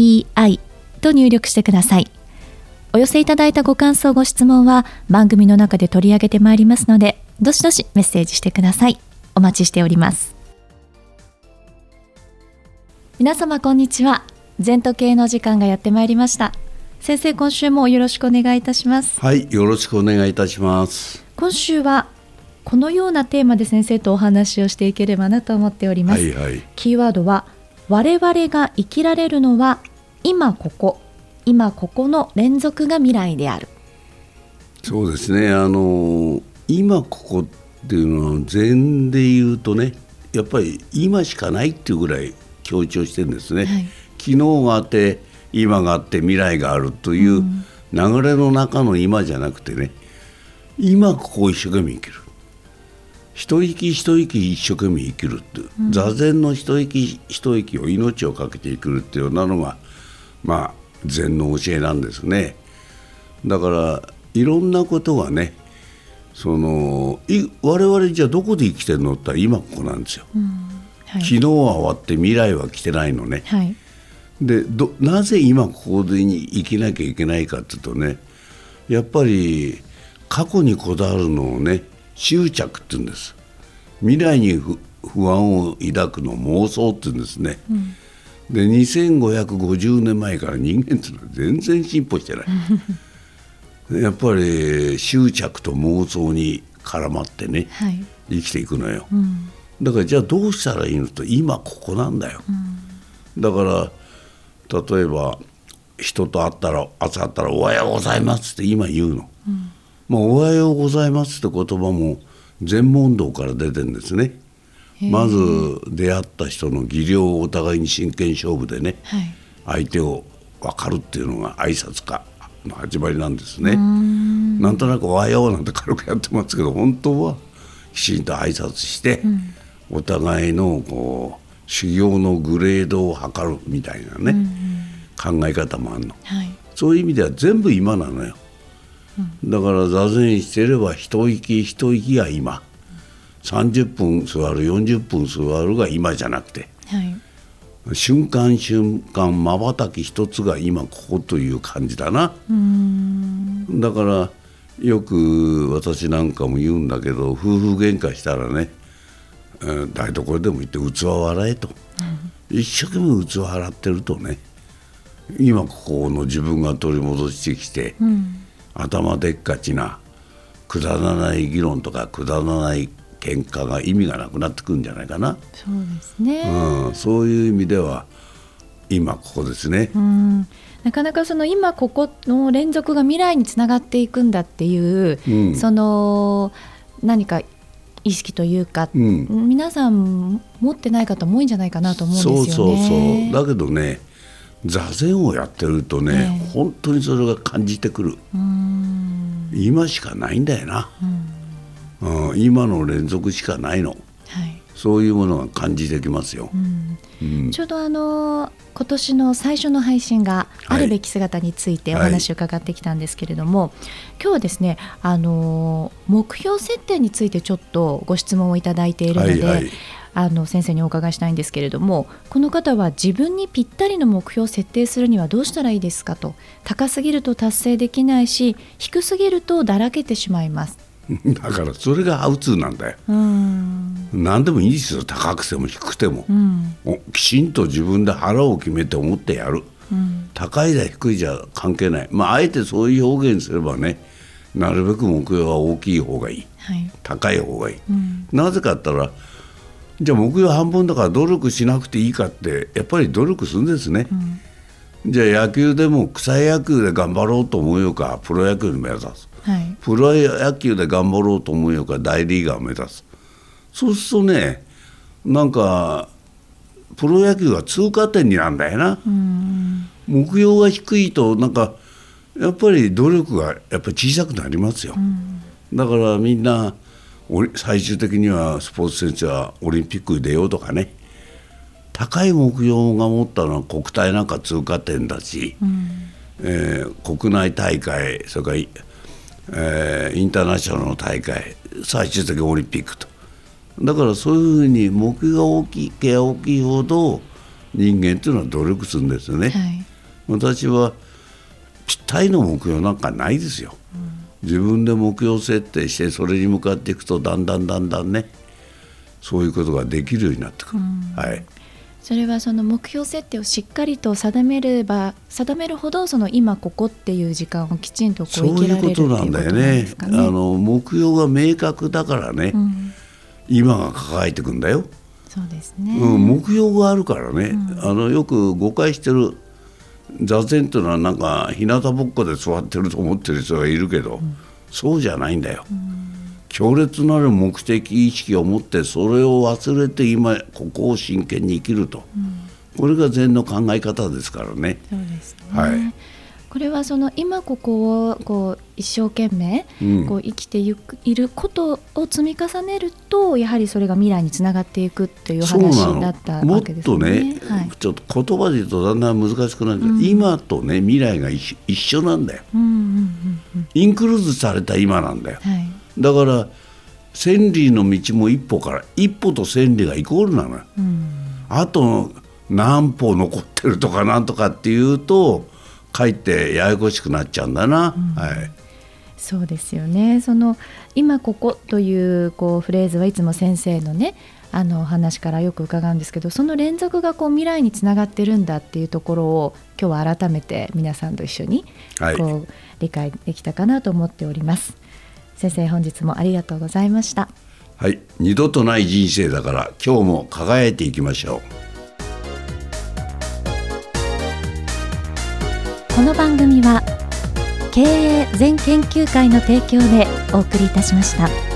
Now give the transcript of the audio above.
ZENTOKEIEI と入力してください。お寄せいただいたご感想、ご質問は番組の中で取り上げてまいりますので、どしどしメッセージしてください。お待ちしております。皆様こんにちは。全時計の時間がやってまいりました。先生、今週もよろしくお願いいたします。はい、よろしくお願いいたします。今週はこのようなテーマで先生とお話をしていければなと思っております、はいはい、キーワードは我々が生きられるのは今ここ今ここの連続が未来である。そうですね。あの今ここっていうのは禅で言うとねやっぱり今しかないっていうぐらい強調してるんですね、はい、昨日があって今があって未来があるという流れの中の今じゃなくてね今ここを一生懸命生きる。一息一息一生懸命生きるって、う。ん、座禅の一息一息を命を懸けて生きるっていうようなのがまあ禅の教えなんですね。だからいろんなことがねその我々じゃあどこで生きてるのって言ったら今ここなんですよ、うんはい、昨日は終わって未来は来てないのね、はい、でなぜ今ここで生きなきゃいけないかっていうとねやっぱり過去にこだわるのをね執着って言うんです。未来に不安を抱くの妄想って言うんですね、うん、で2550年前から人間っていうのは全然進歩してない。やっぱり執着と妄想に絡まってね、はい、生きていくのよ、うん、だからじゃあどうしたらいいのと今ここなんだよ、うん、だから例えば人と会ったら朝会ったら「おはようございます」って今言うの、うん。まあ、おはようございますって言葉も全問答から出てるんですね。まず出会った人の技量をお互いに真剣勝負でね、はい、相手を分かるっていうのが挨拶かの始まりなんですね。ん。なんとなく「おはよう」なんて軽くやってますけど本当はきちんと挨拶して、うん、お互いのこう修行のグレードを測るみたいなね、考え方もあるの、はい、そういう意味では全部今なのよ。だから座禅してれば一息一息が今30分座る40分座るが今じゃなくて、はい、瞬間瞬間まばたき一つが今ここという感じだなだからよく私なんかも言うんだけど夫婦喧嘩したらね、えー、台所でも行って器を洗えと、うん、一生懸命器を洗ってるとね今ここの自分が取り戻してきて、うん頭でっかちなくだらない議論とかくだらない喧嘩が意味がなくなってくるんじゃないかな。そうですね、うん、そういう意味では今ここですね。うん。なかなかその今ここの連続が未来につながっていくんだっていう、うん、その何か意識というか、うん、皆さん持ってない方も多いんじゃないかなと思うんですよね。そうそうそうだけどね座禅をやってるとね、えー、本当にそれが感じてくる。今しかないんだよな、うん、今の連続しかないの、はい、そういうものが感じてきますよ、うん。うん、ちょうどあの今年の最初の配信があるべき姿についてお話を伺ってきたんですけれども、はい、今日はですねあの目標設定についてちょっとご質問をいただいているので、はいはい。あの先生にお伺いしたいんですけれどもこの方は自分にぴったりの目標を設定するにはどうしたらいいですかと高すぎると達成できないし低すぎるとだらけてしまいます だからそれがハウツーなんだよ。何でもいいですよ。高くても低くても、うん、きちんと自分で腹を決めて思ってやる、うん、高いだ低いじゃ関係ない。まああえてそういう表現すればねなるべく目標は大きい方がいい、はい、高い方がいい、うん、なぜかったらじゃあ目標半分だから努力しなくていいかってやっぱり努力するんですね、うん、じゃあ野球でも草野球で頑張ろうと思うよかプロ野球に目指す、はい、プロ野球で頑張ろうと思うよか大リーガーを目指す。そうするとねなんかプロ野球は通過点になんだよな。目標が低いとなんかやっぱり努力がやっぱり小さくなりますよ。だからみんな最終的にはスポーツ選手はオリンピックに出ようとかね。高い目標が持ったのは国体なんか通過点だし、うん、えー、国内大会それから、えー、インターナショナルの大会最終的にオリンピックと。だからそういうふうに目標が大きけ大きいほど人間っていうのは努力するんですよね、はい、私はぴったりの目標なんかないですよ、うん。自分で目標設定してそれに向かっていくとだんだんだんだんねそういうことができるようになってくる。はい、それはその目標設定をしっかりと定めれば定めるほどその今ここっていう時間をきちんとこう生きられるそういうことなんだよね。あの目標が明確だからね、うん、今が抱えていくんだよ。そうですね、うん、目標があるからね、うん、あのよく誤解してる座禅というのはなんか日向ぼっこで座ってると思ってる人がいるけど、うん、そうじゃないんだよ、うん、強烈なる目的意識を持ってそれを忘れて今ここを真剣に生きると、うん、これが禅の考え方ですからね。そうですね。はい。これはその今ここをこう一生懸命こう生きていく、いることを積み重ねるとやはりそれが未来につながっていくという話だったわけですね。もっとね、はい、ちょっと言葉で言うとだんだん難しくなる、うん、今とね未来が一緒なんだよ、うんうんうんうん、インクルーズされた今なんだよ、はい、だから千里の道も一歩から一歩と千里がイコールなのよ、うん、あと何歩残ってるとかなんとかっていうと書いてややこしくなっちゃうんだな、うん、はい。そうですよね。その今ここというこうフレーズはいつも先生のねあの話からよく伺うんですけどその連続がこう未来につながってるんだっていうところを今日は改めて皆さんと一緒にこう、理解できたかなと思っております先生本日もありがとうございましたはい二度とない人生だから今日も輝いていきましょうこの番組は経営全研究会の提供でお送りいたしました。